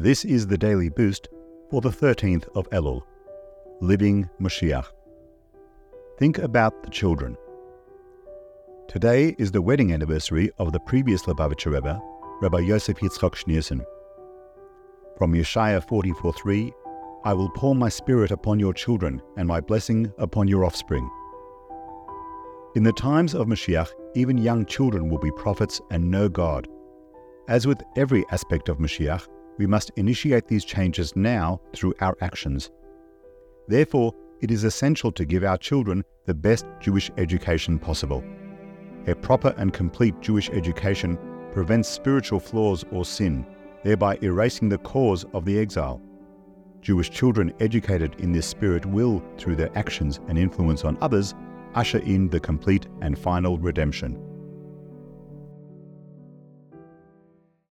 This is the daily boost for the 13th of Elul, Living Moshiach. Think about the children. Today is the wedding anniversary of the previous Lubavitcher Rebbe, Rabbi Yosef Yitzchok Schneerson. From Yeshaya 44:3, I will pour my spirit upon your children and my blessing upon your offspring. In the times of Mashiach, even young children will be prophets and know God. As with every aspect of Mashiach, we must initiate these changes now through our actions. Therefore, it is essential to give our children the best Jewish education possible. A proper and complete Jewish education prevents spiritual flaws or sin, thereby erasing the cause of the exile. Jewish children educated in this spirit will, through their actions and influence on others, usher in the complete and final redemption.